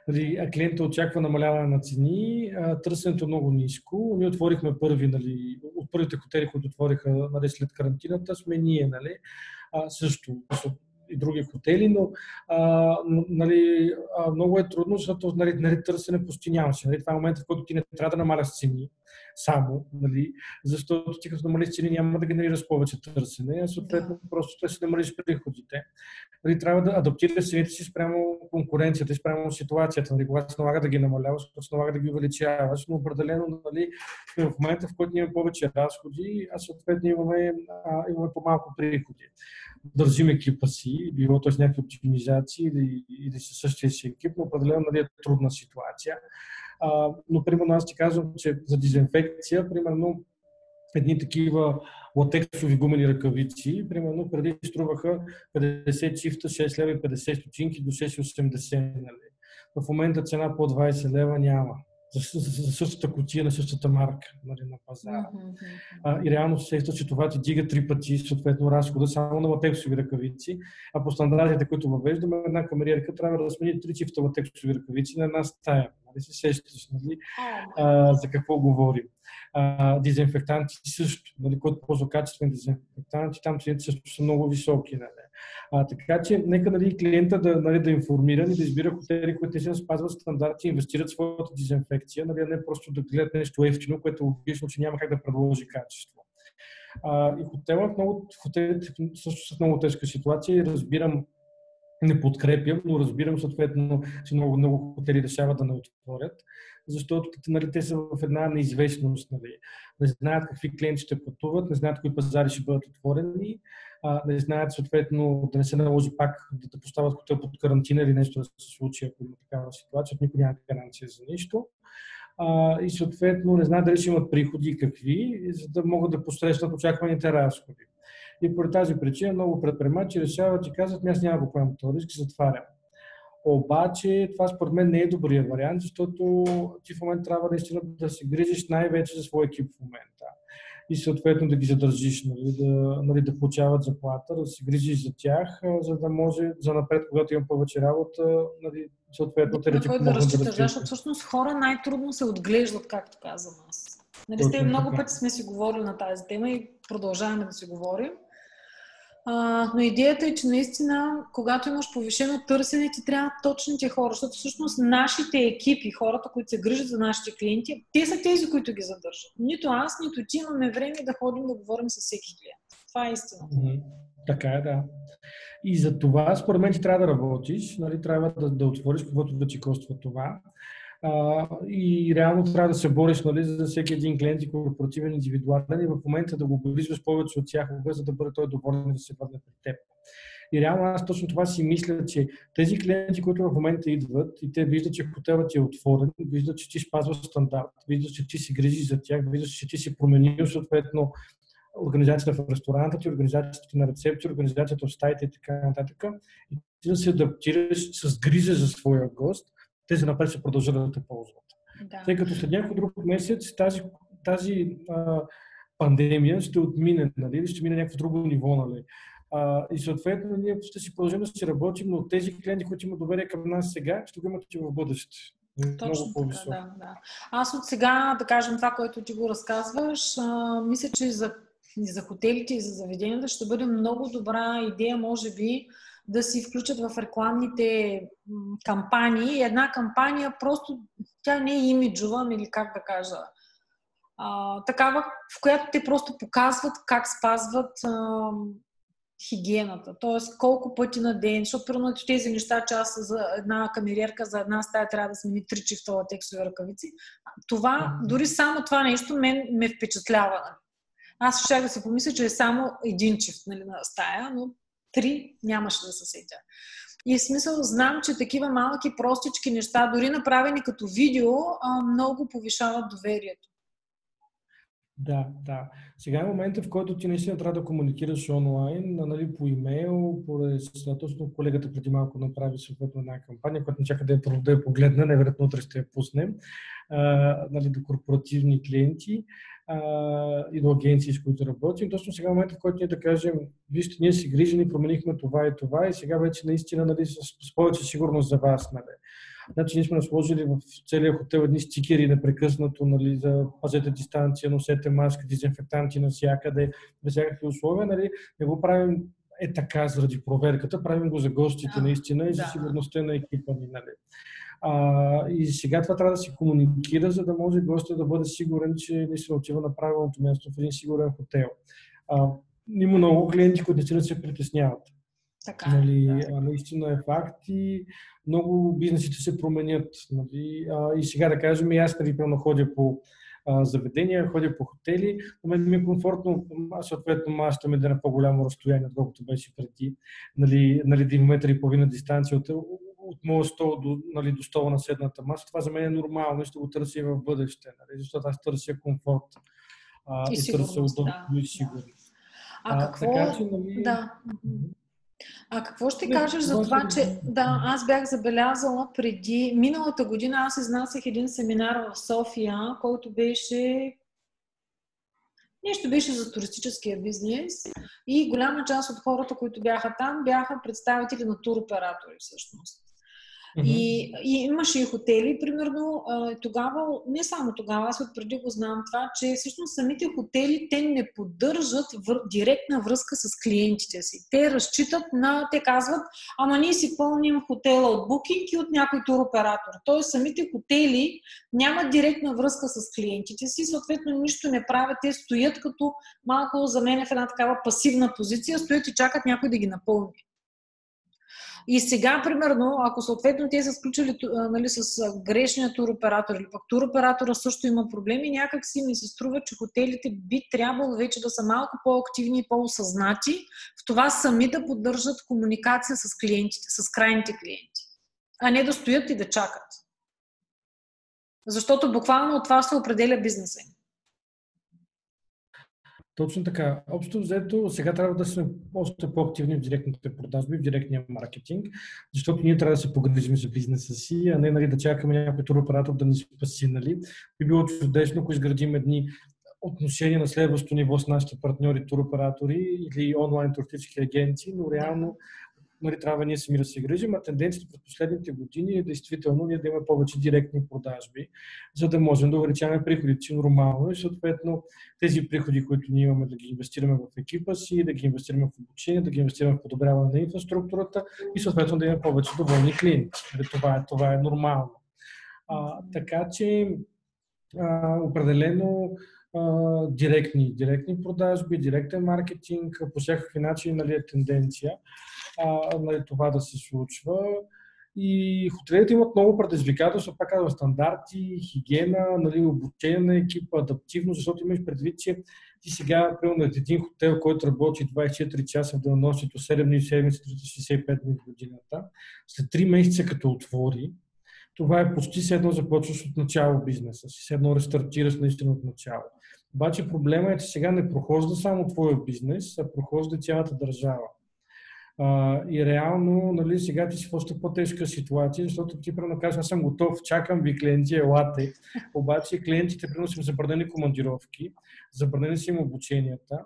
нали, клиента очаква намаляване на цени, търсенето е много ниско. Ние отворихме първи, нали, от първите хотели, които отвориха нали, след карантината, сме ние, нали, също и други хотели, но а, нали, много е трудно, защото нали, нали, търсене почти нямаше. Нали, това е момента, в който ти не трябва да намаляш цени само, нали, защото ти като намалиш цени няма да генерираш повече търсене, а съответно просто ще си намалиш приходите. Нали, трябва да адаптираш цените си спрямо конкуренцията, спрямо ситуацията, нали, когато се налага да ги намаляваш, когато се налага да ги увеличаваш, но определено нали, в момента, в който имаме повече разходи, а съответно имаме, а, имаме по-малко приходи държим екипа си, било то с някакви оптимизации или, или със същия си екип, но определено нали, е трудна ситуация. А, но, примерно, аз ти казвам, че за дезинфекция, примерно, едни такива латексови гумени ръкавици, примерно преди струваха 50 чифта, 6 лева и 50 стотинки до 6,80. Нали. В момента цена по 20 лева няма за, за, за същата котия на същата марка нали, на пазара. Mm-hmm. А, и реално се сеща, че това ти дига три пъти, съответно, разхода само на латексови ръкавици, а по стандартите, които въвеждаме, една камериерка трябва да смени три чифта латексови ръкавици на една стая. Нали, се сещаш нали, а, за какво говорим. А, дезинфектанти също, нали, който ползва качествени дезинфектанти, там цените също са много високи. Нали. А, така че, нека нали, клиента да, нали, да информира и да избира хотели, които се спазват стандарти, инвестират в своята дезинфекция, нали, а не просто да гледат нещо ефтино, което е логично, че няма как да предложи качество. А, и хотелът, много, хотелите също с много тежка ситуация разбирам не подкрепям, но разбирам съответно, че много, много хотели решават да не отворят, защото нали, те са в една неизвестност. Нали. Не знаят какви клиенти ще пътуват, не знаят кои пазари ще бъдат отворени, а, не знаят съответно да не се наложи пак да, да поставят хотел под карантина или нещо да се случи, ако има такава ситуация, никой няма гаранция за нищо. А, и съответно не знаят дали ще имат приходи и какви, за да могат да посрещнат очакваните разходи. И по тази причина много предприемачи решават и казват, аз няма го поемам този риск, затварям. Обаче това според мен не е добрият вариант, защото ти в момента трябва наистина да се грижиш най-вече за своя екип в момента. И съответно да ги задържиш, нали, да, нали, да получават заплата, да се грижиш за тях, за да може за напред, когато имам повече работа, нали, съответно те да ти помогнат да разчиташ, да защото всъщност хора най-трудно се отглеждат, както казвам аз. Нали, сте много пъти сме си говорили на тази тема и продължаваме да си говорим. А, но идеята е, че наистина, когато имаш повишено търсене, ти трябва точните хора, защото всъщност нашите екипи, хората, които се грижат за нашите клиенти, те са тези, които ги задържат. Нито аз, нито ти имаме време да ходим да говорим с всеки клиент. Това е истината. Mm-hmm. Така е, да. И за това, според мен, ти трябва да работиш, нали, трябва да, да отвориш каквото да ти коства това. А, и реално трябва да се бориш нали, за всеки един клиент и корпоративен, индивидуален и в момента да го обвързваш повече от тях, за да бъде той доволен да се върне при теб. И реално аз точно това си мисля, че тези клиенти, които в момента идват и те виждат, че хотелът ти е отворен, виждат, че ти спазваш стандарт, виждат, че ти си грижиш за тях, виждат, че ти си променил съответно организацията в ресторанта ти, организацията на рецепция, организацията в стаите и така нататък. И ти да се адаптираш с грижа за своя гост, тези напред ще продължат да те ползват. Да. Тъй като след някой друг месец тази, тази а, пандемия ще отмине, нали, ще мине някакво друго ниво. Нали. А, и съответно ние ще си продължим да си работим, но тези клиенти, които имат доверие към нас сега, ще го имат и в бъдеще. Точно така, да, да. Аз от сега, да кажем това, което ти го разказваш, а, мисля, че за, за хотелите и за заведенията ще бъде много добра идея, може би, да си включат в рекламните кампании. Една кампания просто, тя не е имиджова, или как да кажа, а, такава, в която те просто показват как спазват а, хигиената. Тоест, колко пъти на ден, защото примерно тези неща, че аз за една камериерка за една стая трябва да смени три чифта латексови ръкавици. Това, дори само това нещо мен ме впечатлява. Нали. Аз ще да се помисля, че е само един чифт нали, на стая, но три нямаше да се сетя. И в смисъл знам, че такива малки, простички неща, дори направени като видео, много повишават доверието. Да, да. Сега е момента, в който ти наистина трябва да комуникираш онлайн, нали, по имейл, поред, точно колегата преди малко направи съответно една кампания, която не чака да я, да я погледна, невероятно утре ще я пуснем, а, нали, до корпоративни клиенти а, и до агенции, с които работим. Точно сега е момента, в който ние да кажем, вижте, ние си грижени, променихме това и това и сега вече наистина нали, с, с повече сигурност за вас. Нали. Значи ние сме сложили в целия хотел едни стикери непрекъснато нали, за пазете дистанция, носете маска, дезинфектанти навсякъде, без всякакви условия. Нали. Не го правим е така заради проверката, правим го за гостите да, наистина и за сигурността на екипа ни. Нали. А, и сега това трябва да се комуникира, за да може гостът да бъде сигурен, че наистина отива на правилното място в един сигурен хотел. А, има много клиенти, които наистина се притесняват. Така, нали, да. наистина е факт и много бизнесите се променят. Нали, а, и сега да кажем, и аз нали, ходя по а, заведения, ходя по хотели, но мен ми е комфортно, съответно масата ми да е на по-голямо разстояние, отколкото беше преди, нали, нали, 1 метър и половина дистанция от, от моят стол до, нали, до стола на седната маса. Това за мен е нормално и ще го търся и в бъдеще, нали, защото аз търся комфорт а, и, и търся удобство да, и сигурност. А, а какво... Така, че, нали... Да. А какво ще не, кажеш за това, че да, аз бях забелязала преди миналата година, аз изнасях един семинар в София, който беше Нещо беше за туристическия бизнес и голяма част от хората, които бяха там, бяха представители на туроператори всъщност. Mm-hmm. И, и имаше и хотели, примерно, тогава, не само тогава, аз от преди го знам това, че всъщност самите хотели, те не поддържат вър, директна връзка с клиентите си. Те разчитат на, те казват, ама ние си пълним хотела от букинг и от някой туроператор. Тоест самите хотели нямат директна връзка с клиентите си, съответно нищо не правят, те стоят като малко за мен в една такава пасивна позиция, стоят и чакат някой да ги напълни. И сега, примерно, ако съответно те са сключили нали, с грешния туроператор или пък туроператора също има проблеми, някак си ми се струва, че хотелите би трябвало вече да са малко по-активни и по-осъзнати в това сами да поддържат комуникация с клиентите, с крайните клиенти, а не да стоят и да чакат. Защото буквално от това се определя бизнеса им. Точно така. Общо взето, сега трябва да сме още по-активни в директните продажби, в директния маркетинг, защото ние трябва да се погрижим за бизнеса си, а не нали, да чакаме някой туроператор да ни спаси. Нали. Би било чудесно, ако изградим едни отношения на следващото ниво с нашите партньори, туроператори или онлайн туристически агенции, но реално нали, трябва ние сами да се грижим, а тенденцията през последните години е действително ние да имаме повече директни продажби, за да можем да увеличаваме приходите си нормално и съответно тези приходи, които ние имаме, да ги инвестираме в екипа си, да ги инвестираме в обучение, да ги инвестираме в подобряване на инфраструктурата и съответно да имаме повече доволни клиенти. Нали, това е, това е нормално. А, така че а, определено директни, директни продажби, директен маркетинг, по всякакви начини нали, е тенденция а, нали, това да се случва. И хотелите имат много предизвикателства, пак казвам, стандарти, хигиена, нали, обучение на екипа, адаптивност, защото имаш предвид, че ти сега, примерно, един хотел, който работи 24 часа в денонощието, 7 дни в седмица, 365 дни в годината, след 3 месеца като отвори, това е почти все започваш от начало бизнеса си, все едно рестартираш наистина от начало. Обаче проблема е, че сега не прохожда само твоя бизнес, а прохожда цялата държава. А, и реално, нали, сега ти си в още по-тежка ситуация, защото ти прено кажеш, аз съм готов, чакам ви клиенти, елате. Обаче клиентите прено са забранени командировки, забранени са им обученията.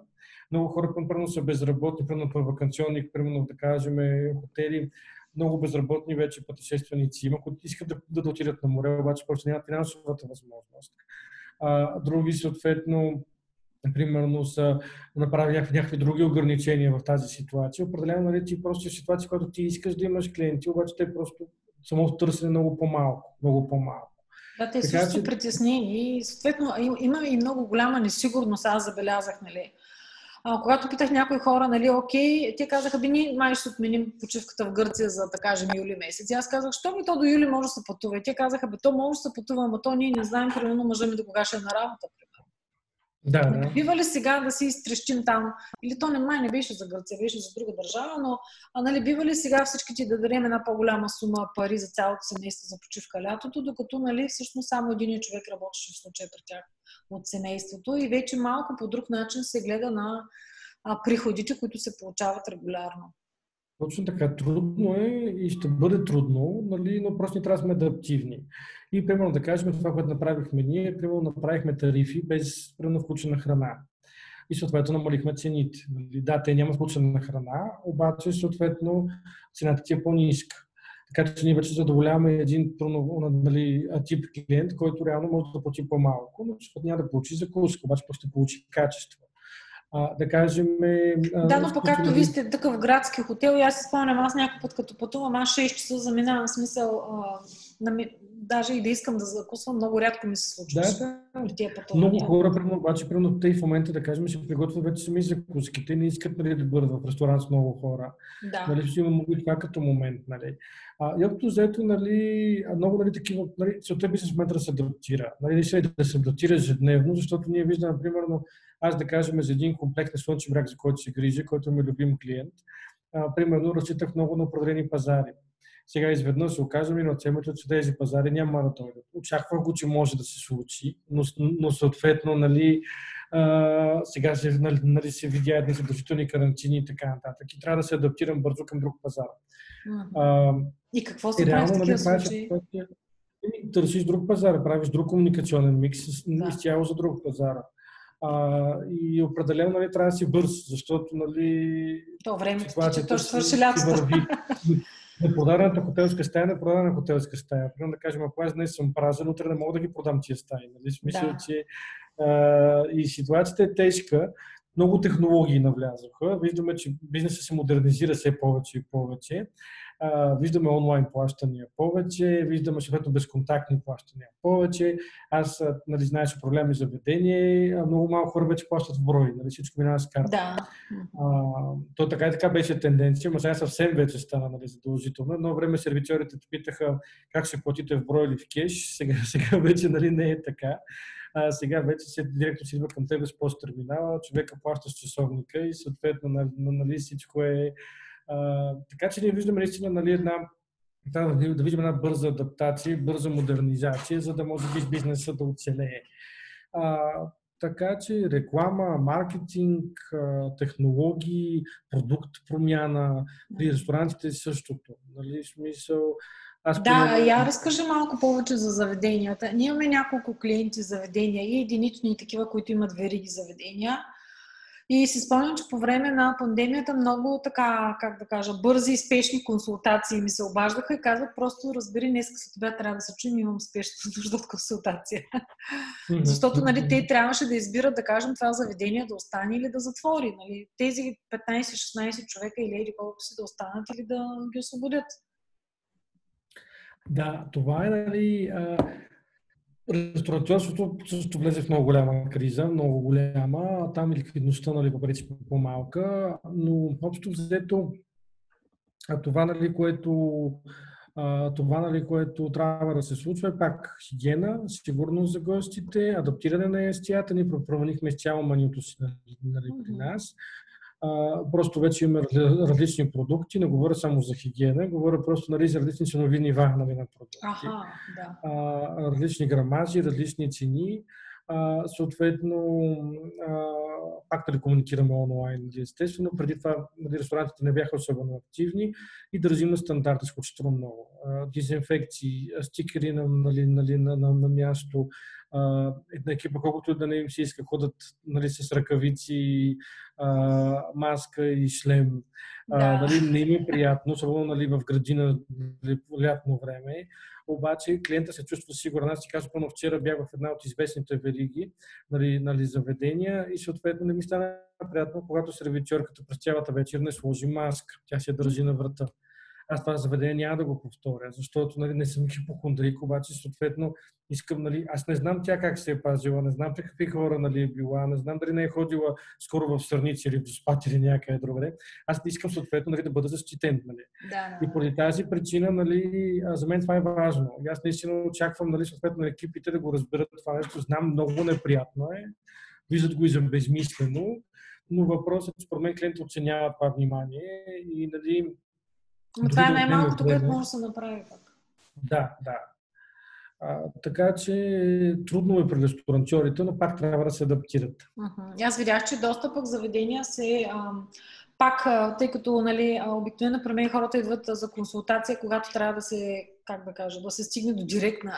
Много хора прено са безработни, прено по вакансионни, примерно да кажем хотели, много безработни вече пътешественици има, които искат да, да, да отидат на море, обаче просто нямат финансовата възможност. А, други, съответно, примерно са направи някакви, някакви други ограничения в тази ситуация. Определено, нали, ти просто е ситуация, която ти искаш да имаш клиенти, обаче те просто самото търсене много по-малко, много по-малко. Да, те също са че... притеснени и съответно има и много голяма несигурност, аз забелязах, нали. А, когато питах някои хора, нали, окей, те казаха, би ние май ще отменим почивката в Гърция за, да кажем, юли месец. И аз казах, що ми то до юли може да се пътува? И те казаха, бе, то може да се пътува, но то ние не знаем, примерно, мъжа ми до кога ще е на работа. Да, да. Бива ли сега да си изтрещим там? Или то не май не беше за Гърция, беше за друга държава, но а, нали, бива ли сега всички ти да дадем една по-голяма сума пари за цялото семейство за почивка лятото, докато нали, всъщност само един човек работеше в случая при тях от семейството и вече малко по друг начин се гледа на а, приходите, които се получават регулярно. Точно така. Трудно е и ще бъде трудно, нали, но просто ни трябва да сме адаптивни. И, примерно, да кажем това, което направихме ние, примерно, направихме тарифи без, примерно, включена храна. И съответно намалихме цените. Нали, да, те няма включена храна, обаче съответно цената ти е по-ниска. Така че ние вече задоволяваме един нали, тип клиент, който реално може да плати по-малко, но няма да получи закуска, обаче просто получи качество а, да кажем... Да, но пък както вие сте такъв градски хотел, и аз си спомням, аз някой път като пътувам, аз 6 часа заминавам, смисъл, а, даже и да искам да закусвам, много рядко ми се случва. Да, да. Много хора, примерно, обаче, примерно, те в момента, да кажем, се приготвят вече сами закуските, не искат нали, да бъдат в ресторант с много хора. Да. Нали, ще има и това като момент. Нали. А, и общо взето, нали, много нали, такива, нали, целта бизнес момента да се адаптира. Нали, да се адаптира ежедневно, защото ние виждаме, примерно, аз да кажем за един комплект на слънчев брак, за който се грижа, който е ми любим клиент, а, примерно разчитах много на определени пазари. Сега изведнъж се оказваме на темата, че тези пазари няма да дойдат. Очаквах го, че може да се случи, но, но съответно, нали, а, сега се, нали, нали, се видя едни задължителни карантини и така нататък. И трябва да се адаптирам бързо към друг пазар. А, и какво се прави в такива нали, случаи? Търсиш друг пазар, правиш друг комуникационен микс, да. изцяло за друг пазар. А, и определено нали, трябва да си бърз, защото нали, то време, че то ще свърши лятото. <laughs> Непродадената хотелска стая, непродадена хотелска стая. Примерно да кажем, ако аз днес съм празен, утре не мога да ги продам тия стаи. Нали? Смисъл, да. че а, и ситуацията е тежка. Много технологии навлязоха. Виждаме, че бизнесът се модернизира все повече и повече. А, виждаме онлайн плащания повече, виждаме съответно безконтактни плащания повече. Аз, нали, знаеш, проблеми за ведение, много малко хора вече плащат в брой, нали, всичко минава с карта. Да. А, то така и така беше тенденция, но сега съвсем вече стана нали, задължително. Едно време сервиторите те питаха как ще платите в брой или в кеш, сега, <laughs> сега вече нали, не е така. А, сега вече се, директно си идва към тебе с пост терминала, човека плаща с часовника и съответно нали, нали, всичко е а, така че ние виждаме наистина нали, една да, да видим една бърза адаптация, бърза модернизация, за да може би бизнеса да оцелее. А, така че реклама, маркетинг, технологии, продукт промяна, при ресторантите същото. Нали, смисъл, аз да, поне... я разкажа малко повече за заведенията. Ние имаме няколко клиенти заведения и единични и такива, които имат вериги заведения. И си спомням, че по време на пандемията много така, как да кажа, бързи и спешни консултации ми се обаждаха и казват просто, разбери, днес с това трябва да се чуем, имам спешна <laughs> нужда от консултация. Защото нали, те трябваше да избират, да кажем, това заведение да остане или да затвори. Нали. Тези 15-16 човека или еди колко си да останат или да ги освободят. Да, това е, нали, Ресторантьорството също влезе в много голяма криза, много голяма. Там и ликвидността, нали, по принцип по-малка, но общо взето това, нали, което това, нали, което трябва да се случва е пак хигиена, сигурност за гостите, адаптиране на естията. Ние променихме изцяло маниото си нали, при нас. Просто вече има различни продукти, не говоря само за хигиена, говоря просто нали, за различни ценови нива нали, на продукти. Аха, да. а, различни грамажи, различни цени. А, съответно, а, пак да комуникираме онлайн. Нали, естествено, преди това нали, ресторантите не бяха особено активни и държим на стандарти изключително много. А, дезинфекции, стикери на, нали, нали, на, на, на място, една екипа, колкото да не им се иска, ходят нали, с ръкавици, а, маска и шлем. Да. А, нали, не им е приятно, особено нали, в градина нали, лятно време. Обаче клиента се чувства сигурен. Аз ти казвам, пълно вчера бях в една от известните вериги нали, нали, заведения и съответно не ми стана приятно, когато сервичорката през цялата вечер не сложи маска. Тя се държи на врата аз това заведение няма да го повторя, защото нали, не съм хипохондрик, обаче съответно искам, нали, аз не знам тя как се е пазила, не знам какви хора нали, е била, не знам дали не е ходила скоро в Сърници или в Доспат или някъде другаде. Аз не искам съответно нали, да бъда защитен. Нали. Да. И поради тази причина, нали, за мен това е важно. И аз наистина очаквам нали, съответно екипите да го разберат това нещо. Знам, много неприятно е. Виждат го и за безмислено, но въпросът според мен клиентът оценява това внимание и нали, но това е най-малкото, което може да се направи пък. Да, да. А, така че трудно е при ресторантьорите, но пак трябва да се адаптират. Uh-huh. Аз видях, че доста пък заведения се... А, пак, тъй като нали, обикновено при мен хората идват за консултация, когато трябва да се, как да кажа, да се стигне до директна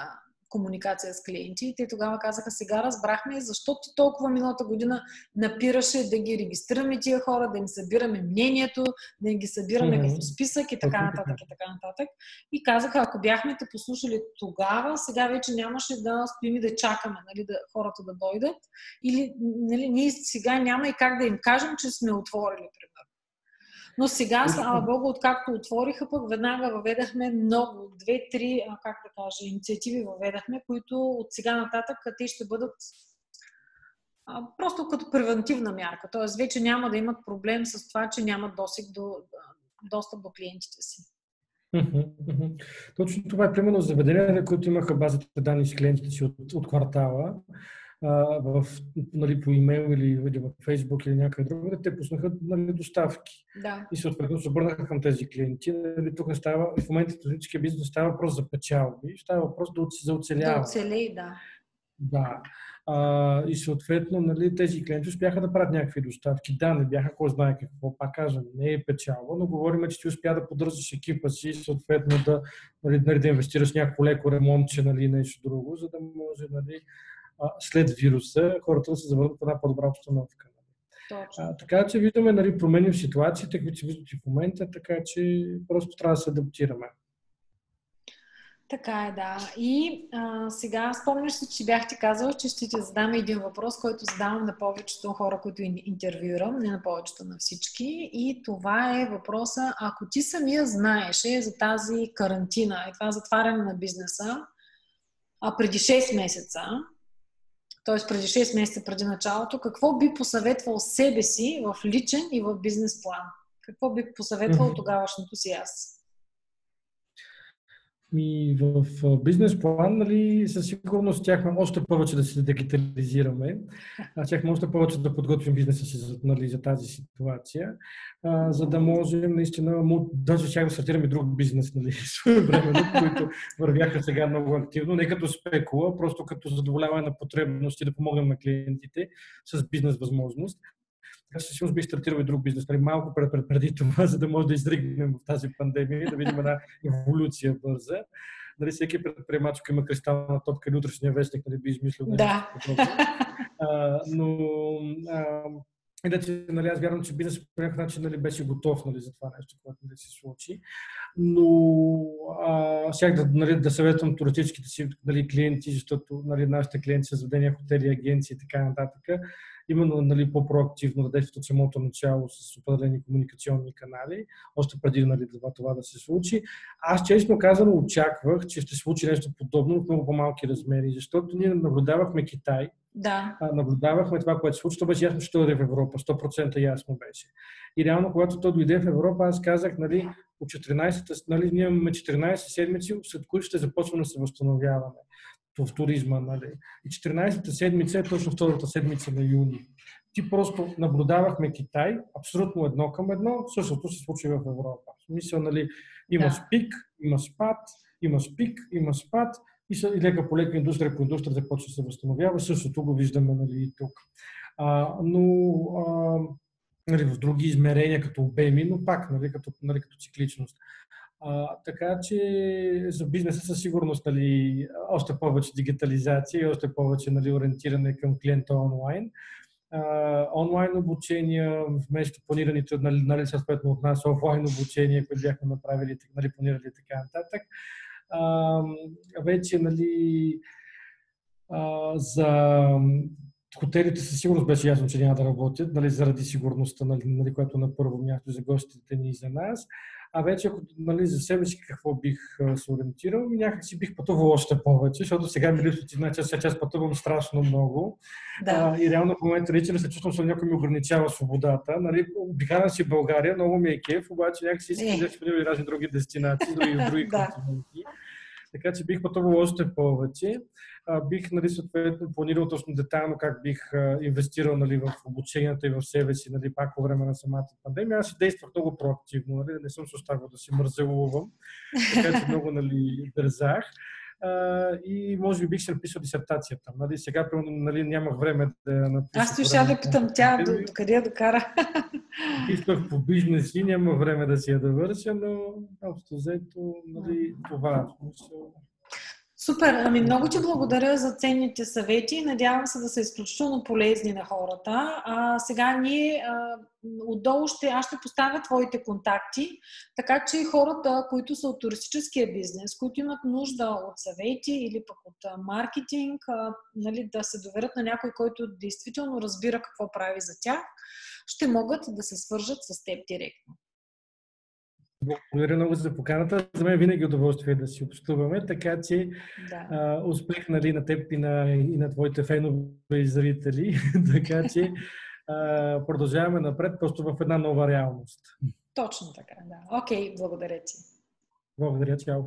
комуникация с клиенти. И те тогава казаха, сега разбрахме защо ти толкова миналата година напираше да ги регистрираме тия хора, да им събираме мнението, да ги събираме mm-hmm. като списък и така нататък и така нататък. И казаха, ако бяхме те послушали тогава, сега вече нямаше да стоим и да чакаме нали, да, хората да дойдат. Или нали, ние сега няма и как да им кажем, че сме отворили, примерно. Но сега, слава Богу, откакто отвориха, пък веднага въведахме много, две-три, как да кажа, инициативи въведахме, които от сега нататък те ще бъдат а, просто като превентивна мярка. Тоест вече няма да имат проблем с това, че нямат досег до, достъп до клиентите си. Точно това е примерно заведения, които имаха базата данни с клиентите си от, от квартала в, нали, по имейл или, или в Фейсбук или някъде другаде, те пуснаха нали, доставки. Да. И съответно се обърнаха към тези клиенти. Нали, тук става, в момента туристическия бизнес става въпрос за печалби, става въпрос да, за оцеляване. Да оцелей, да. Да. А, и съответно нали, тези клиенти успяха да правят някакви доставки. Да, не бяха кой знае какво, пак казвам, не е печалба, но говорим, че ти успя да поддържаш екипа си и съответно да, нали, нали, да инвестираш някакво леко ремонтче, нали, нещо друго, за да може нали, след вируса хората да се завърнат в една по-добра обстановка. Точно. А, така че виждаме нали, промени в ситуациите, които се виждат и в момента, така че просто трябва да се адаптираме. Така е, да. И а, сега спомняш си, че бях ти казала, че ще ти задам един въпрос, който задавам на повечето хора, които интервюирам, не на повечето, на всички. И това е въпроса, ако ти самия знаеше за тази карантина и това затваряне на бизнеса, а преди 6 месеца, т.е. преди 6 месеца преди началото, какво би посъветвал себе си в личен и в бизнес план? Какво би посъветвал тогавашното си аз? И в бизнес план, нали, със сигурност тяхме още повече да се дигитализираме, тяхме още повече да подготвим бизнеса си нали, за тази ситуация, а, за да можем наистина, даже ще да стартираме друг бизнес, нали, <laughs> своевременно, които вървяха сега много активно, не като спекула, просто като задоволяване на потребности да помогнем на клиентите с бизнес възможност. Аз със сигурност бих стартирал и друг бизнес, нали, малко пред, пред, преди това, <laughs> за да може да изригнем в тази пандемия, да видим една еволюция бърза. Нали, всеки предприемач, има кристална топка или утрешния вестник, нали, би измислил да. А, но а, Иначе, нали, аз вярвам, че бизнес по някакъв начин нали, беше готов нали, за това нещо, което нали, се случи. Но а, да, нали, да съветвам туристическите си нали, клиенти, защото нали, нашите клиенти са заведения, хотели, агенции и така нататък, именно нали, по-проактивно да действат от самото начало с определени комуникационни канали, още преди нали, това, това да се случи. Аз честно казано очаквах, че ще случи нещо подобно в много по-малки размери, защото ние наблюдавахме Китай, да. наблюдавахме това, което се случи, то беше ясно, че той е в Европа, 100% ясно беше. И реално, когато той дойде в Европа, аз казах, нали, от 14, нали, ние имаме 14 седмици, след които ще започваме да се възстановяваме в туризма. Нали. И 14-та седмица е точно втората седмица на юни. Ти просто наблюдавахме Китай, абсолютно едно към едно, същото се случи в Европа. В смисъл, нали, има да. спик, има спад, има спик, има спад и, и лека по лека индустрия по индустрия започва да се възстановява. Същото го виждаме нали, и тук. А, но а, нали, в други измерения, като обеми, но пак нали, като, нали, като цикличност. А, така че за бизнеса със сигурност нали, още повече дигитализация и още повече нали, ориентиране към клиента онлайн. А, онлайн обучения, вместо планираните нали, нали, съответно от нас офлайн обучения, които бяхме направили, нали, планирали така нататък. А, вече нали, а, за хотелите със сигурност беше ясно, че няма да работят, нали, заради сигурността, нали, нали, което на първо място за гостите ни и за нас. А вече, ако нали, за себе си какво бих се ориентирал, някак си бих пътувал още повече, защото сега ми липсват една част, аз пътувам страшно много. Да. А, и реално в момента наистина се чувствам, че някой ми ограничава свободата. Нали, обикалям си България, много ми е кеф, обаче някакси искам да си и разни други дестинации, други, други <laughs> континенти. Така че бих пътувал още повече. Бих, нали, съответно, планирал точно детайлно как бих а, инвестирал нали, в обучението и в себе си, нали, пак по време на самата пандемия. Аз си действах много проактивно, нали, не съм се оставил да си мързелувам, <laughs> така че много нали, дързах. И може би бих се написал дисертацията. Нали, сега нали, нямах време да напиша. Аз ще да питам тя до, до къде я докара. Исках по бизнес и няма време да си я довърша, но общо взето нали, това. Супер! Ами много ти благодаря за ценните съвети. Надявам се да са изключително полезни на хората. А, сега ние а, отдолу ще, аз ще поставя твоите контакти, така че хората, които са от туристическия бизнес, които имат нужда от съвети или пък от маркетинг, а, нали, да се доверят на някой, който действително разбира какво прави за тях, ще могат да се свържат с теб директно. Благодаря много за поканата. За мен винаги е удоволствие да си общуваме, така че да. а, успех нали, на теб и на, и на твоите фенове и зрители. <laughs> така че а, продължаваме напред, просто в една нова реалност. Точно така, да. Окей, okay, благодаря ти. Благодаря, чао.